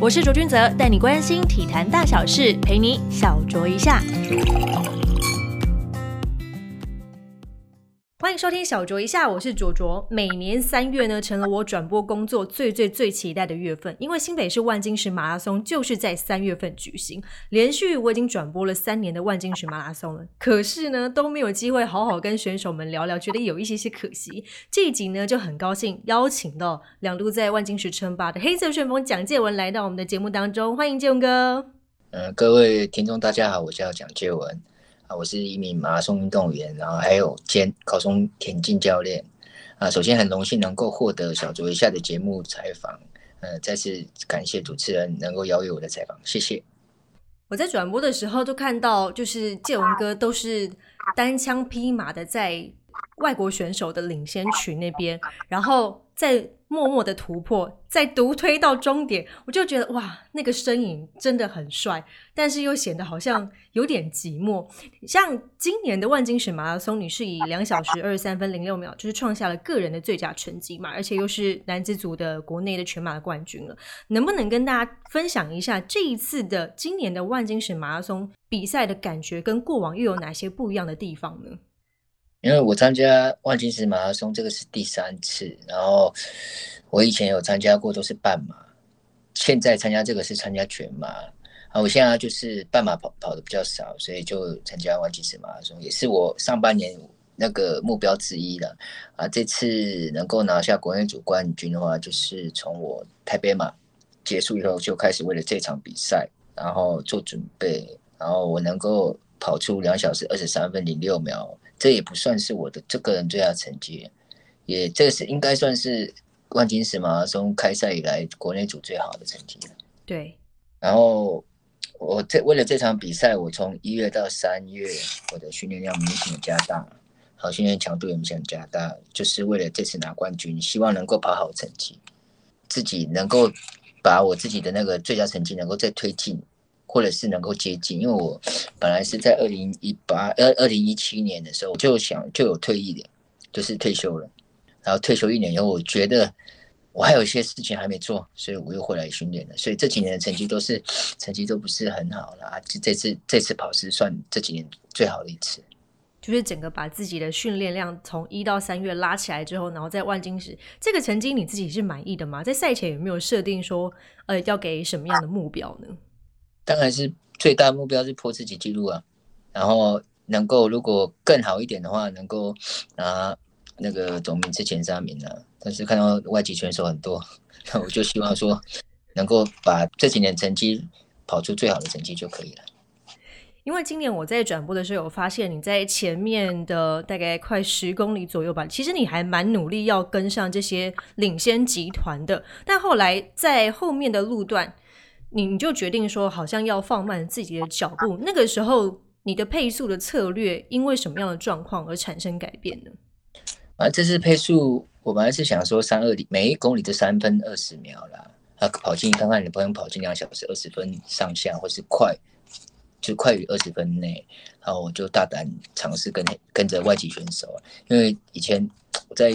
我是卓君泽，带你关心体坛大小事，陪你小酌一下。收听小酌一下，我是卓卓。每年三月呢，成了我转播工作最最最期待的月份，因为新北市万金石马拉松就是在三月份举行。连续我已经转播了三年的万金石马拉松了，可是呢都没有机会好好跟选手们聊聊，觉得有一些些可惜。这一集呢就很高兴邀请到两度在万金石称霸的黑色旋风蒋介文来到我们的节目当中，欢迎介文哥。嗯，各位听众大家好，我叫蒋介文。啊，我是一名马拉松运动员，然后还有兼高中田径教练。啊，首先很荣幸能够获得小卓一下的节目采访，呃，再次感谢主持人能够邀约我的采访，谢谢。我在转播的时候都看到，就是介文哥都是单枪匹马的在外国选手的领先群那边，然后。在默默的突破，在独推到终点，我就觉得哇，那个身影真的很帅，但是又显得好像有点寂寞。像今年的万金石马拉松，你是以两小时二十三分零六秒，就是创下了个人的最佳成绩嘛，而且又是男子组的国内的全马的冠军了。能不能跟大家分享一下这一次的今年的万金石马拉松比赛的感觉，跟过往又有哪些不一样的地方呢？因为我参加万金石马拉松，这个是第三次，然后我以前有参加过，都是半马，现在参加这个是参加全马啊。我现在就是半马跑跑的比较少，所以就参加万金石马拉松，也是我上半年那个目标之一了啊。这次能够拿下国内组冠军的话，就是从我台北马结束以后就开始为了这场比赛，然后做准备，然后我能够跑出两小时二十三分零六秒。这也不算是我的这个人最佳成绩，也这是应该算是万金石马拉松开赛以来国内组最好的成绩了。对。然后我这为了这场比赛，我从一月到三月，我的训练量明显加大，好，训练强度也明显加大，就是为了这次拿冠军，希望能够跑好成绩，自己能够把我自己的那个最佳成绩能够再推进。或者是能够接近，因为我本来是在二零一八、二二零一七年的时候就想就有退役的，就是退休了。然后退休一年以后，我觉得我还有一些事情还没做，所以我又回来训练了。所以这几年的成绩都是成绩都不是很好了。这这次这次跑是算这几年最好的一次，就是整个把自己的训练量从一到三月拉起来之后，然后在万金石这个成绩你自己是满意的吗？在赛前有没有设定说呃要给什么样的目标呢？当然是最大目标是破自己记录啊，然后能够如果更好一点的话，能够拿那个总名次前三名啊。但是看到外籍选手很多，那 我就希望说能够把这几年成绩跑出最好的成绩就可以了。因为今年我在转播的时候，有发现你在前面的大概快十公里左右吧，其实你还蛮努力要跟上这些领先集团的，但后来在后面的路段。你你就决定说，好像要放慢自己的脚步。那个时候，你的配速的策略因为什么样的状况而产生改变呢？啊，这次配速，我本来是想说三二零，每一公里就三分二十秒啦。啊，跑进看看你不用跑进两小时二十分上下，或是快，就快于二十分内。然后我就大胆尝试跟跟着外籍选手，因为以前我在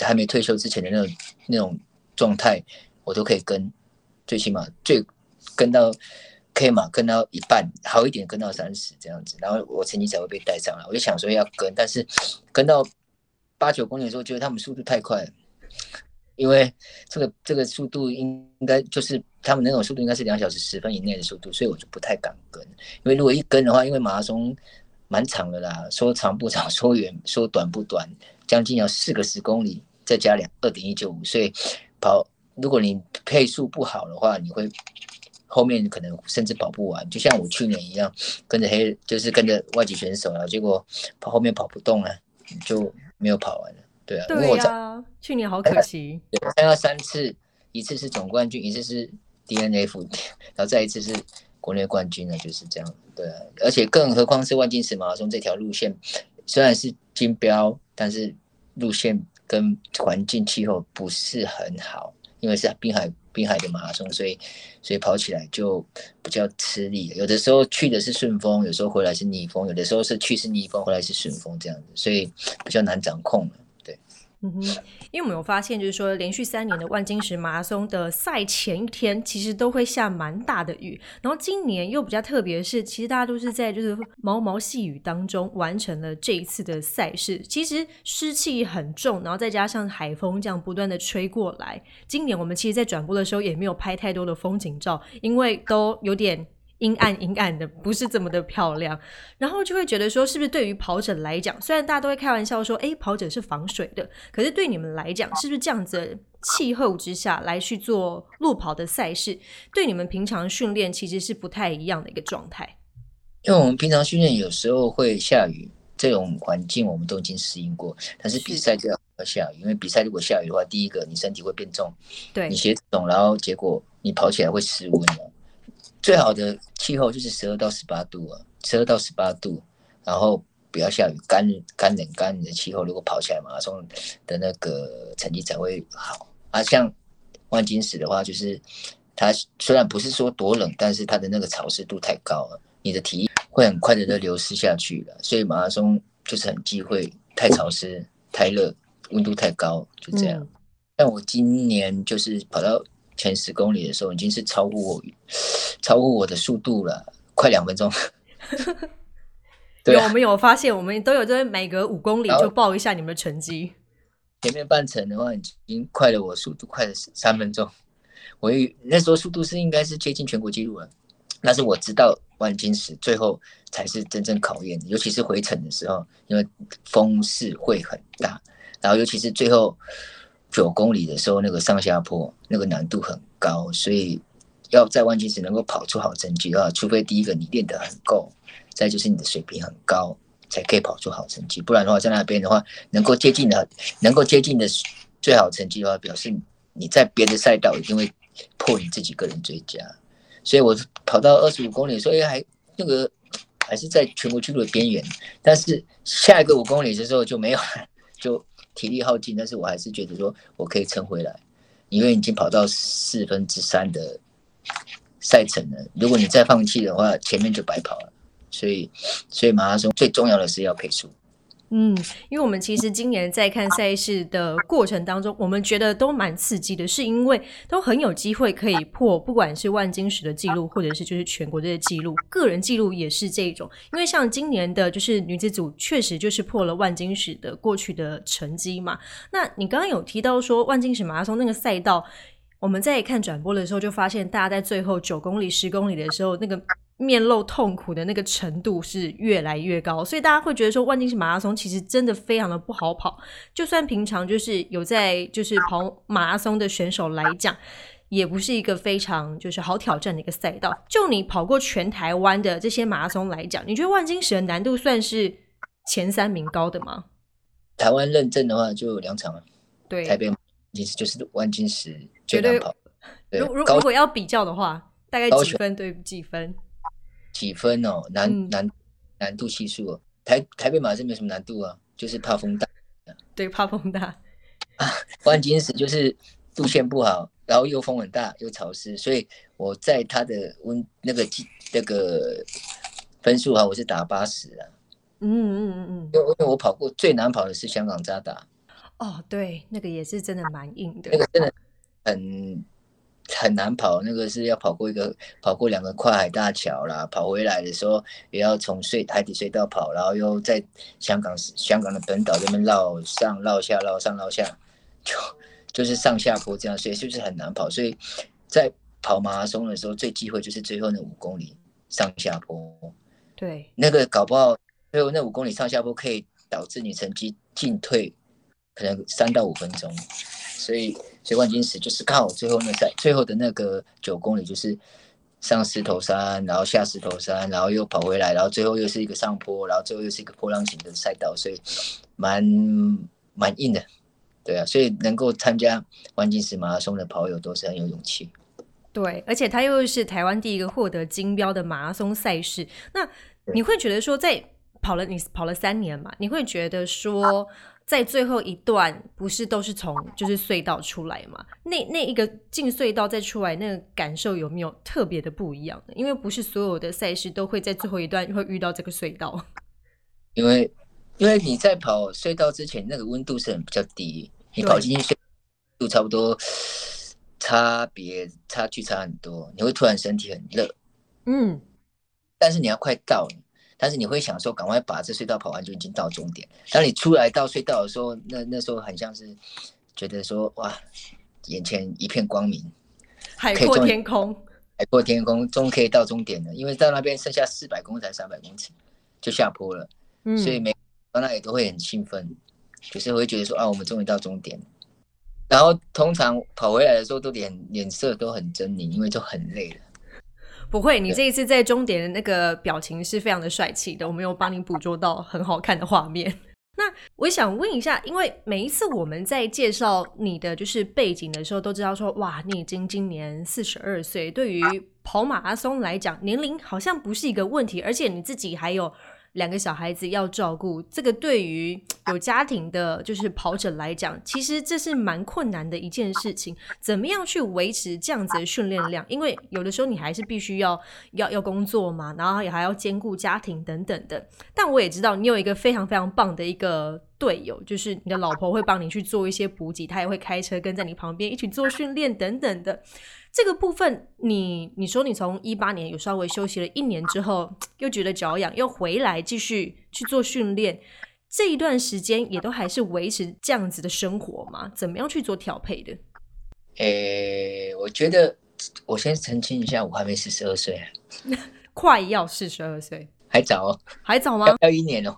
还没退休之前的那种那种状态，我都可以跟。最起码最跟到 K 嘛，跟到一半好一点，跟到三十这样子，然后我成绩才会被带上来。我就想说要跟，但是跟到八九公里的时候，觉得他们速度太快了，因为这个这个速度应该就是他们那种速度应该是两小时十分以内的速度，所以我就不太敢跟。因为如果一跟的话，因为马拉松蛮长的啦，说长不长，说远说短不短，将近要四个十公里，再加两二点一九五，所以跑。如果你配速不好的话，你会后面可能甚至跑不完，就像我去年一样，跟着黑就是跟着外籍选手啊，结果跑后面跑不动了，就没有跑完了。对啊，对呀，去年好可惜。参加三次，一次是总冠军，一次是 DNF，然后再一次是国内冠军呢，就是这样。对啊，而且更何况是万金石马拉松这条路线，虽然是金标，但是路线跟环境气候不是很好。因为是滨海滨海的马拉松，所以所以跑起来就比较吃力。有的时候去的是顺风，有时候回来是逆风，有的时候是去是逆风，回来是顺风这样子，所以比较难掌控了，嗯哼，因为我们有发现，就是说连续三年的万金石马拉松的赛前一天，其实都会下蛮大的雨。然后今年又比较特别是，其实大家都是在就是毛毛细雨当中完成了这一次的赛事。其实湿气很重，然后再加上海风这样不断的吹过来。今年我们其实，在转播的时候也没有拍太多的风景照，因为都有点。阴暗阴暗的，不是这么的漂亮，然后就会觉得说，是不是对于跑者来讲，虽然大家都会开玩笑说，哎，跑者是防水的，可是对你们来讲，是不是这样子气候之下来去做路跑的赛事，对你们平常训练其实是不太一样的一个状态？因为我们平常训练有时候会下雨，这种环境我们都已经适应过，但是比赛就要下雨，因为比赛如果下雨的话，第一个你身体会变重，对你鞋子重，然后结果你跑起来会失温了。最好的气候就是十二到十八度啊，十二到十八度，然后不要下雨，干干冷干冷的气候，如果跑起来马拉松的那个成绩才会好啊。像万金石的话，就是它虽然不是说多冷，但是它的那个潮湿度太高了，你的体液会很快的就流失下去了。所以马拉松就是很忌讳太潮湿、太热、温度太高，就这样。但我今年就是跑到。前十公里的时候，已经是超乎我，超乎我的速度了，快两分钟。有我们有发现，我们都有在每隔五公里就报一下你们的成绩。前面半程的话，已经快了我速度快了三分钟。我那时候速度是应该是接近全国纪录了，但是我知道万金石最后才是真正考验，尤其是回程的时候，因为风势会很大，然后尤其是最后。九公里的时候，那个上下坡，那个难度很高，所以要在万金石能够跑出好成绩啊，除非第一个你练得很够，再就是你的水平很高，才可以跑出好成绩。不然的话，在那边的话，能够接近的，能够接近的最好成绩的话，表示你在别的赛道一定会破你自己个人最佳。所以我跑到二十五公里，所以还那个还是在全国纪录的边缘，但是下一个五公里的时候就没有，就。体力耗尽，但是我还是觉得说我可以撑回来，因为已经跑到四分之三的赛程了。如果你再放弃的话，前面就白跑了。所以，所以马拉松最重要的是要配速。嗯，因为我们其实今年在看赛事的过程当中，我们觉得都蛮刺激的，是因为都很有机会可以破，不管是万金石的记录，或者是就是全国的记录，个人记录也是这种。因为像今年的就是女子组，确实就是破了万金石的过去的成绩嘛。那你刚刚有提到说万金石马拉松那个赛道，我们在看转播的时候就发现，大家在最后九公里、十公里的时候那个。面露痛苦的那个程度是越来越高，所以大家会觉得说万金石马拉松其实真的非常的不好跑。就算平常就是有在就是跑马拉松的选手来讲，也不是一个非常就是好挑战的一个赛道。就你跑过全台湾的这些马拉松来讲，你觉得万金石的难度算是前三名高的吗？台湾认证的话就有两场了，对，台北其实就是万金石最难跑。如如如果要比较的话，大概几分对几分？几分哦？难难难度系数哦。台台北马是没什么难度啊，就是怕风大。对，怕风大。啊，万金石就是路线不好，然后又风很大又潮湿，所以我在它的温那个那个分数啊，我是打八十啊。嗯嗯嗯嗯。因为因为我跑过最难跑的是香港渣打。哦，对，那个也是真的蛮硬的。那个真的很。很难跑，那个是要跑过一个，跑过两个跨海大桥啦，跑回来的时候也要从隧海底隧道跑，然后又在香港香港的本岛这边绕上绕下绕上绕下，就就是上下坡这样，所以就是很难跑。所以在跑马拉松的时候，最忌讳就是最后那五公里上下坡。对，那个搞不好最后那五公里上下坡可以导致你成绩进退，可能三到五分钟。所以，所以万金石就是靠最后那赛，最后的那个九公里，就是上石头山，然后下石头山，然后又跑回来，然后最后又是一个上坡，然后最后又是一个波浪形的赛道，所以蛮蛮硬的，对啊，所以能够参加万金石马拉松的跑友都是很有勇气。对，而且他又是台湾第一个获得金标的马拉松赛事，那你会觉得说，在跑了你跑了三年嘛，你会觉得说？在最后一段，不是都是从就是隧道出来嘛？那那一个进隧道再出来，那个感受有没有特别的不一样呢？因为不是所有的赛事都会在最后一段会遇到这个隧道。因为因为你在跑隧道之前，那个温度是很比较低，你跑进去隧度差不多，差别差距差很多，你会突然身体很热，嗯，但是你要快到了，但是你会想说赶快把这隧道跑完就已经到终点。当你出来到隧道的时候，那那时候很像是觉得说哇，眼前一片光明，海阔天空，海阔天空，终可以到终点了。因为到那边剩下四百公尺才三百公尺就下坡了，嗯，所以每到那里都会很兴奋，就是会觉得说啊，我们终于到终点了。然后通常跑回来的时候都脸脸色都很狰狞，因为就很累了。不会，你这一次在终点的那个表情是非常的帅气的，我们有帮你捕捉到很好看的画面。那我想问一下，因为每一次我们在介绍你的就是背景的时候，都知道说哇，你已经今年四十二岁，对于跑马拉松来讲，年龄好像不是一个问题，而且你自己还有。两个小孩子要照顾，这个对于 有家庭的，就是跑者来讲，其实这是蛮困难的一件事情。怎么样去维持这样子的训练量？因为有的时候你还是必须要要要工作嘛，然后也还要兼顾家庭等等的。但我也知道你有一个非常非常棒的一个队友，就是你的老婆会帮你去做一些补给，她也会开车跟在你旁边一起做训练等等的。这个部分，你你说你从一八年有稍微休息了一年之后，又觉得脚痒，又回来继续去做训练，这一段时间也都还是维持这样子的生活吗？怎么样去做调配的？诶，我觉得我先澄清一下，我还没四十二岁，快要四十二岁，还早哦，还早吗？要一年哦，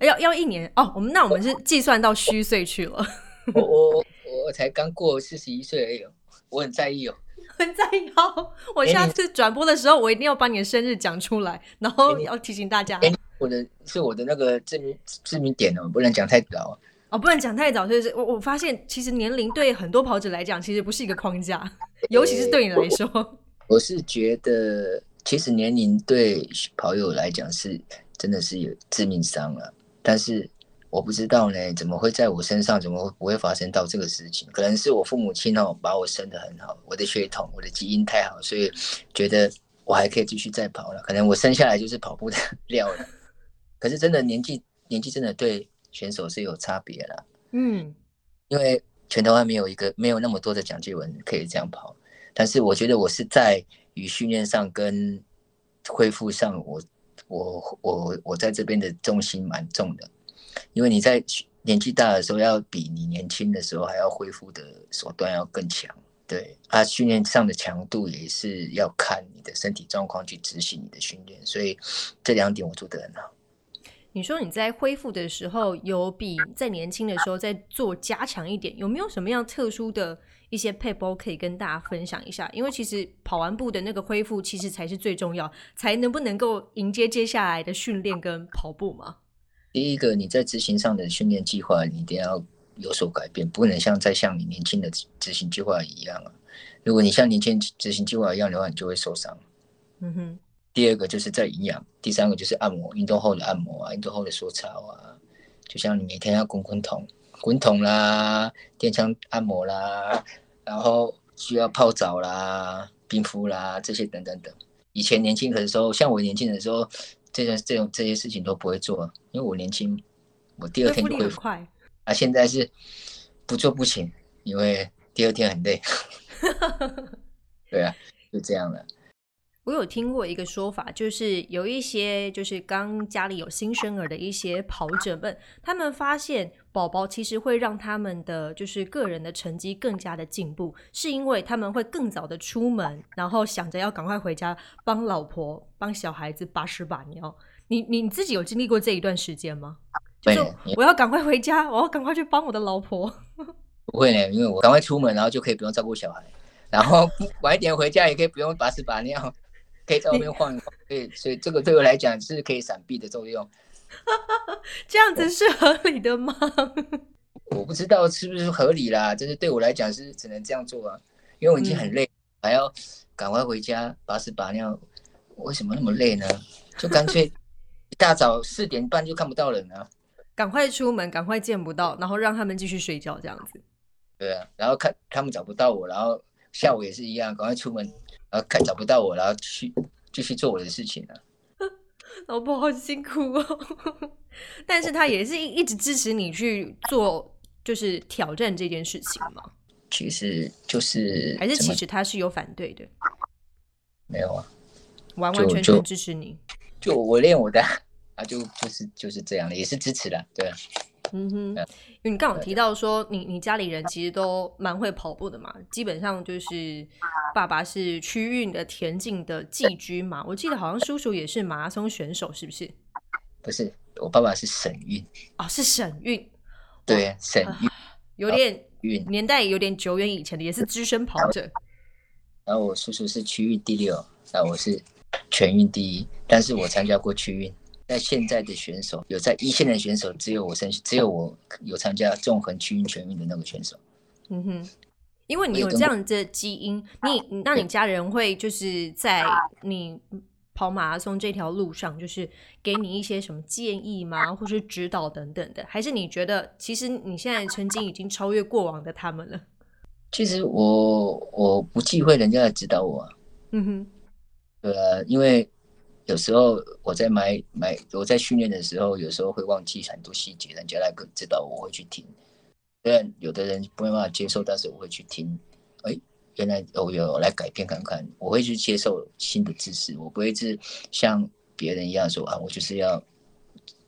要要一年哦。我们那我们是计算到虚岁去了。我我我才刚过四十一岁而已，我很在意哦。很在意哦！我下次转播的时候，我一定要把你的生日讲出来，然后要提醒大家。我的是我的那个知名知名点哦，不能讲太早哦，不能讲太早。就是我我发现，其实年龄对很多跑者来讲，其实不是一个框架，尤其是对你来说。我是觉得，其实年龄对跑友来讲是真的是有致命伤了，但是。我不知道呢，怎么会在我身上，怎么会不会发生到这个事情？可能是我父母亲哦，把我生得很好，我的血统、我的基因太好，所以觉得我还可以继续再跑了。可能我生下来就是跑步的料了。可是真的年纪年纪真的对选手是有差别了。嗯，因为全台湾没有一个没有那么多的蒋介文可以这样跑，但是我觉得我是在与训练上跟恢复上，我我我我在这边的重心蛮重的。因为你在年纪大的时候，要比你年轻的时候还要恢复的手段要更强，对啊，训练上的强度也是要看你的身体状况去执行你的训练，所以这两点我做得很好。你说你在恢复的时候有比在年轻的时候在做加强一点，有没有什么样特殊的一些配包可以跟大家分享一下？因为其实跑完步的那个恢复其实才是最重要，才能不能够迎接接下来的训练跟跑步嘛。第一个，你在执行上的训练计划，你一定要有所改变，不能像在像你年轻的执行计划一样啊。如果你像年轻执行计划一样的话，你就会受伤。嗯哼。第二个就是在营养，第三个就是按摩，运动后的按摩啊，运动后的缩操啊，就像你每天要滚滚筒、滚筒啦、电枪按摩啦，然后需要泡澡啦、冰敷啦这些等等等。以前年轻的时候，像我年轻的时候。这种这种这些事情都不会做，因为我年轻，我第二天就会快啊。现在是不做不行，因为第二天很累。对啊，就这样了。我有听过一个说法，就是有一些就是刚家里有新生儿的一些跑者们，他们发现宝宝其实会让他们的就是个人的成绩更加的进步，是因为他们会更早的出门，然后想着要赶快回家帮老婆帮小孩子把屎把尿。你你自己有经历过这一段时间吗？就是我要赶快回家，我要赶快去帮我的老婆。不会呢，因为我赶快出门，然后就可以不用照顾小孩，然后晚一点回家也可以不用把屎把尿。可以在外面晃一晃，对，所以这个对我来讲是可以闪避的作用。这样子是合理的吗？我不知道是不是合理啦，就是对我来讲是只能这样做啊，因为我已经很累，还要赶快回家把屎把尿，为什么那么累呢？就干脆 一大早四点半就看不到人了，赶快出门，赶快见不到，然后让他们继续睡觉这样子。对啊，然后看他们找不到我，然后下午也是一样，赶快出门。然后看找不到我，然后去继续做我的事情了。老婆好辛苦哦。但是他也是一一直支持你去做，就是挑战这件事情嘛。其实就是还是其实他是有反对的，没有啊？完完全全支持你。就我练我的啊，就就是就是这样的，也是支持的，对啊。嗯哼，因为你刚好提到说，你你家里人其实都蛮会跑步的嘛，基本上就是爸爸是区运的田径的季军嘛，我记得好像叔叔也是马拉松选手，是不是？不是，我爸爸是省运，哦，是省运，对，省运有点运，年代有点久远以前的，也是资深跑者。然后我叔叔是区运第六，那我是全运第一，但是我参加过区运。在现在的选手有在一线的选手，只有我身，只有我有参加纵横区运全运的那个选手。嗯哼，因为你有这样的基因，你你那你家人会就是在你跑马拉松这条路上，就是给你一些什么建议吗，或是指导等等的？还是你觉得其实你现在曾经已经超越过往的他们了？其实我我不忌讳人家来指导我、啊，嗯哼，对啊，因为有时候我在买买我在训练的时候，有时候会忘记很多细节，人家来跟指导我，会去听。虽然有的人不会办法接受，但是我会去听。哎，原来我有来改变看看，我会去接受新的知识，我不会是像别人一样说啊，我就是要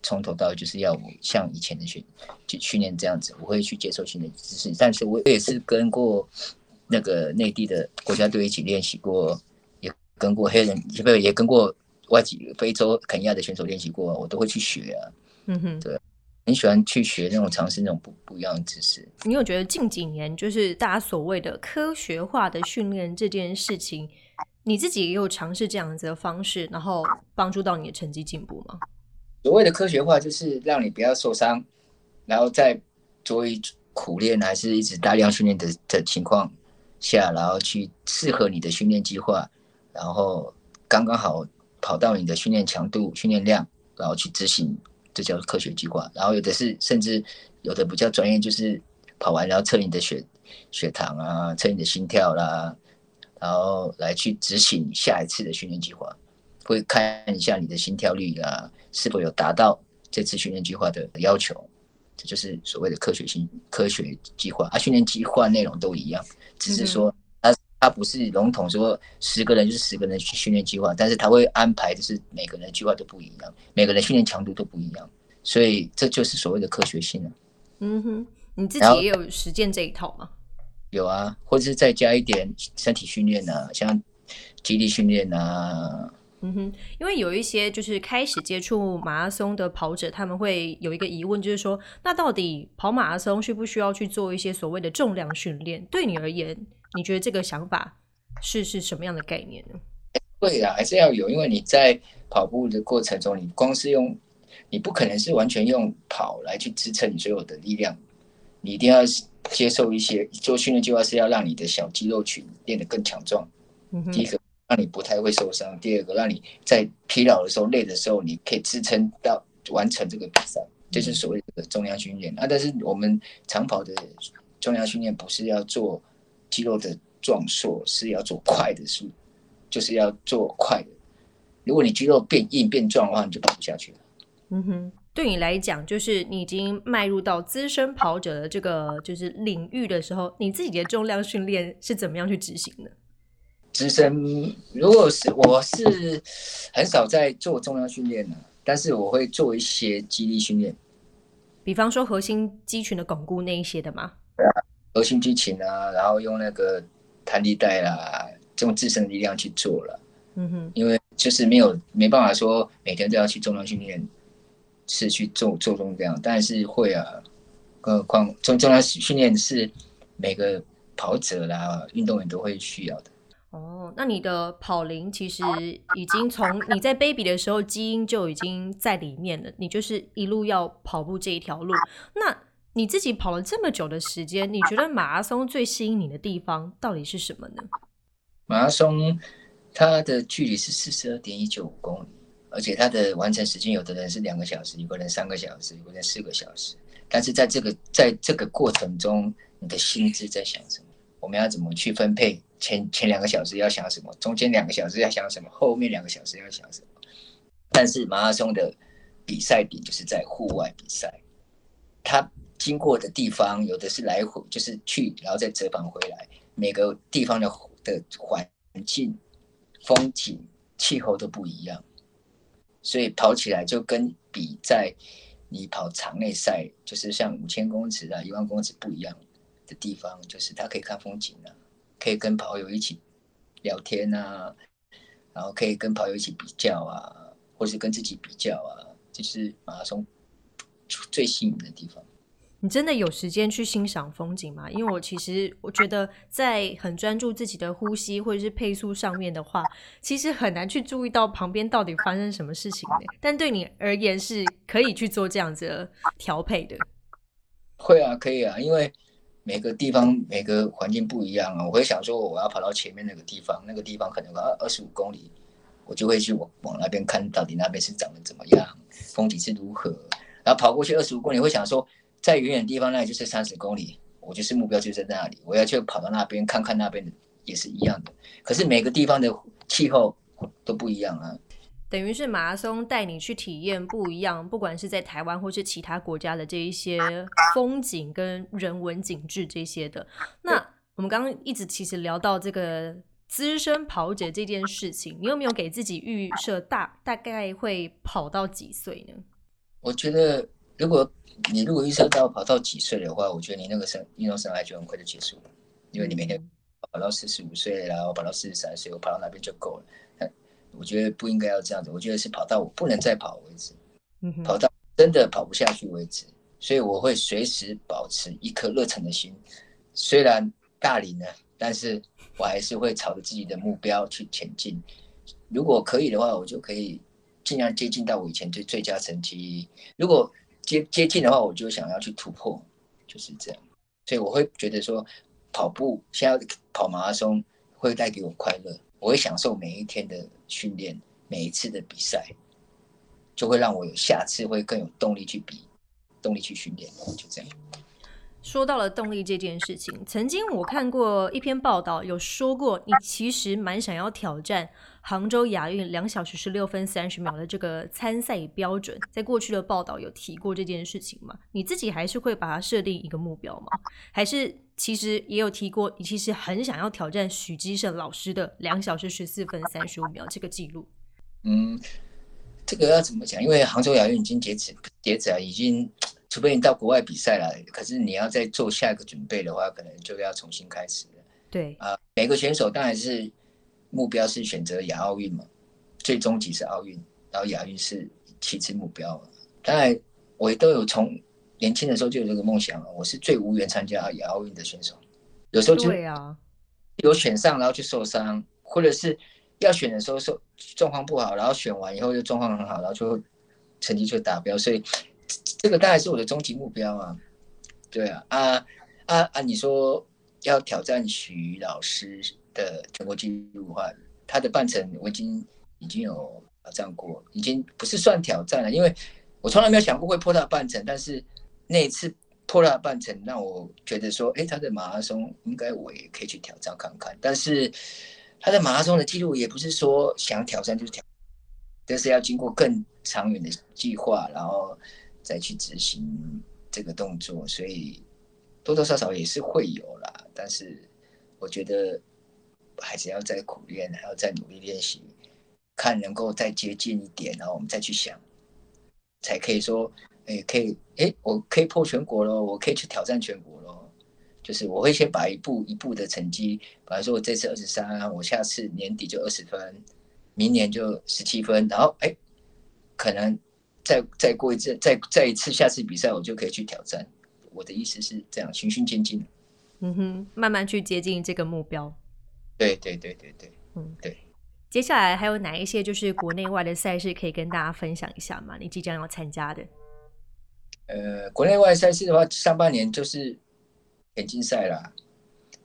从头到尾就是要我像以前的训就训练这样子，我会去接受新的知识。但是我也是跟过那个内地的国家队一起练习过，也跟过黑人，不也跟过外籍非洲肯尼亚的选手练习过，我都会去学啊，嗯哼，对很喜欢去学那种尝试那种不不一样的知识。你有觉得近几年就是大家所谓的科学化的训练这件事情，你自己也有尝试这样子的方式，然后帮助到你的成绩进步吗？所谓的科学化，就是让你不要受伤，然后在作为苦练还是一直大量训练的的情况下，然后去适合你的训练计划，然后刚刚好跑到你的训练强度、训练量，然后去执行，这叫科学计划。然后有的是甚至有的比较专业，就是跑完然后测你的血血糖啊，测你的心跳啦，然后来去执行下一次的训练计划。会看一下你的心跳率啊，是否有达到这次训练计划的要求，这就是所谓的科学性科学计划啊。训练计划内容都一样，只是说它它不是笼统说十个人就是十个人去训练计划，但是他会安排就是每个人的计划都不一样，每个人训练强度都不一样，所以这就是所谓的科学性啊。嗯哼，你自己也有实践这一套吗？有啊，或者是再加一点身体训练啊，像肌力训练啊，嗯哼，因为有一些就是开始接触马拉松的跑者，他们会有一个疑问，就是说，那到底跑马拉松需不需要去做一些所谓的重量训练？对你而言，你觉得这个想法是是什么样的概念呢？会啊，还是要有，因为你在跑步的过程中，你光是用，你不可能是完全用跑来去支撑你所有的力量，你一定要接受一些做训练计划是要让你的小肌肉群变得更强壮。嗯第一，个让你不太会受伤，第二个让你在疲劳的时候、累的时候，你可以支撑到完成这个比赛，这是所谓的重量训练啊。但是我们长跑的重量训练不是要做肌肉的壮硕，是要做快的速，就是要做快的。如果你肌肉变硬变壮的话，你就跑不下去了。嗯哼，对你来讲，就是你已经迈入到资深跑者的这个就是领域的时候，你自己的重量训练是怎么样去执行的？资深，如果是我是很少在做重量训练的，但是我会做一些肌力训练。比方说核心肌群的巩固那一些的吗？核心肌群啊，然后用那个弹力带啦，用自身的力量去做了，嗯哼，因为就是没有没办法说每天都要去重量训练，是去做做重量，但是会啊，更何况重重量训练是每个跑者啦、运动员都会需要的。哦，那你的跑龄其实已经从你在 baby 的时候基因就已经在里面了，你就是一路要跑步这一条路。那你自己跑了这么久的时间，你觉得马拉松最吸引你的地方到底是什么呢？马拉松它的距离是四十二点一九五公里，而且它的完成时间有的人是两个小时，有的人三个小时，有的人四个小时。但是在这个在这个过程中，你的心智在想什么？我们要怎么去分配？前前两个小时要想什么？中间两个小时要想什么？后面两个小时要想什么？但是马拉松的比赛点就是在户外比赛，它经过的地方有的是来回，就是去然后再折返回来，每个地方的的环境、风景、气候都不一样，所以跑起来就跟比在你跑场内赛，就是像五千公尺啊、一万公尺不一样的地方，就是它可以看风景啊，可以跟跑友一起聊天啊，然后可以跟跑友一起比较啊。或是跟自己比较啊，就是马拉松最吸引的地方。你真的有时间去欣赏风景吗？因为我其实我觉得，在很专注自己的呼吸或者是配速上面的话，其实很难去注意到旁边到底发生什么事情的。但对你而言，是可以去做这样子的调配的。会啊，可以啊，因为每个地方每个环境不一样啊。我会想说，我要跑到前面那个地方，那个地方可能二二十五公里。我就会去往往那边看到底那边是长得怎么样，风景是如何，然后跑过去二十五公里，会想说在远远地方那里就是三十公里，我就是目标就在那里，我要去跑到那边看看那边的也是一样的。可是每个地方的气候都不一样啊，等于是马拉松带你去体验不一样，不管是在台湾或是其他国家的这一些风景跟人文景致这些的。那我们刚刚一直其实聊到这个。资深跑者这件事情，你有没有给自己预设大大概会跑到几岁呢？我觉得，如果你如果预测到跑到几岁的话，我觉得你那个生运动生涯就很快就结束了，因为你每天跑到四十五岁，然后跑到四十三岁，我跑到那边就够了。我觉得不应该要这样子，我觉得是跑到我不能再跑为止，跑到真的跑不下去为止。所以我会随时保持一颗热忱的心，虽然大龄了，但是。我还是会朝着自己的目标去前进。如果可以的话，我就可以尽量接近到我以前最最佳成绩。如果接接近的话，我就想要去突破，就是这样。所以我会觉得说，跑步现在跑马拉松会带给我快乐，我会享受每一天的训练，每一次的比赛，就会让我有下次会更有动力去比，动力去训练，就这样。说到了动力这件事情，曾经我看过一篇报道，有说过你其实蛮想要挑战杭州亚运两小时十六分三十秒的这个参赛标准。在过去的报道有提过这件事情吗？你自己还是会把它设定一个目标吗？还是其实也有提过，你其实很想要挑战许基胜老师的两小时十四分三十五秒这个记录？嗯，这个要怎么讲？因为杭州亚运已经截止，截止啊，已经。除非你到国外比赛了，可是你要再做下一个准备的话，可能就要重新开始了。对啊，每个选手当然是目标是选择亚奥运嘛，最终极是奥运，然后亚运是其次目标。当然，我都有从年轻的时候就有这个梦想我是最无缘参加亚奥运的选手，有时候就对啊，有选上然后就受伤，或者是要选的时候受状况不好，然后选完以后就状况很好，然后就成绩就达标，所以。这个当然是我的终极目标啊，对啊，啊啊啊！你说要挑战徐老师的全国纪录的话，他的半程我已经已经有挑战过，已经不是算挑战了，因为我从来没有想过会破他半程，但是那一次破他的半程，让我觉得说，哎，他的马拉松应该我也可以去挑战看看。但是他的马拉松的记录也不是说想挑战就挑，但是要经过更长远的计划，然后。再去执行这个动作，所以多多少少也是会有啦。但是我觉得还是要再苦练，还要再努力练习，看能够再接近一点，然后我们再去想，才可以说，哎，可以，哎，我可以破全国了，我可以去挑战全国了。就是我会先把一步一步的成绩，比方说我这次二十三，我下次年底就二十分，明年就十七分，然后哎，可能。再再过一次，再再一次，下次比赛我就可以去挑战。我的意思是这样，循序渐进。嗯哼，慢慢去接近这个目标。对对对对对，嗯对。接下来还有哪一些就是国内外的赛事可以跟大家分享一下吗？你即将要参加的？呃，国内外赛事的话，上半年就是田径赛啦。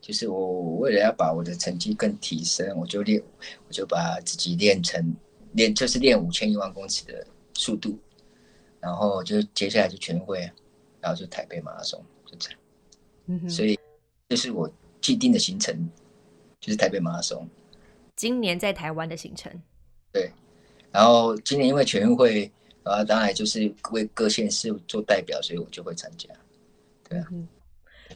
就是我为了要把我的成绩更提升，我就练，我就把自己练成练，就是练五千一万公尺的速度。然后就接下来就全会，然后就台北马拉松，就这样。嗯所以这是我既定的行程，就是台北马拉松。今年在台湾的行程。对，然后今年因为全运会，啊，当然就是为各县市做代表，所以我就会参加。对啊。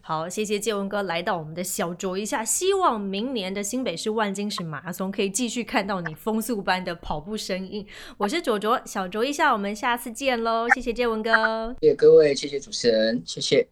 好，谢谢建文哥来到我们的小酌一下，希望明年的新北市万金石马拉松可以继续看到你风速般的跑步身影。我是卓卓，小酌一下，我们下次见喽，谢谢建文哥，谢谢各位，谢谢主持人，谢谢。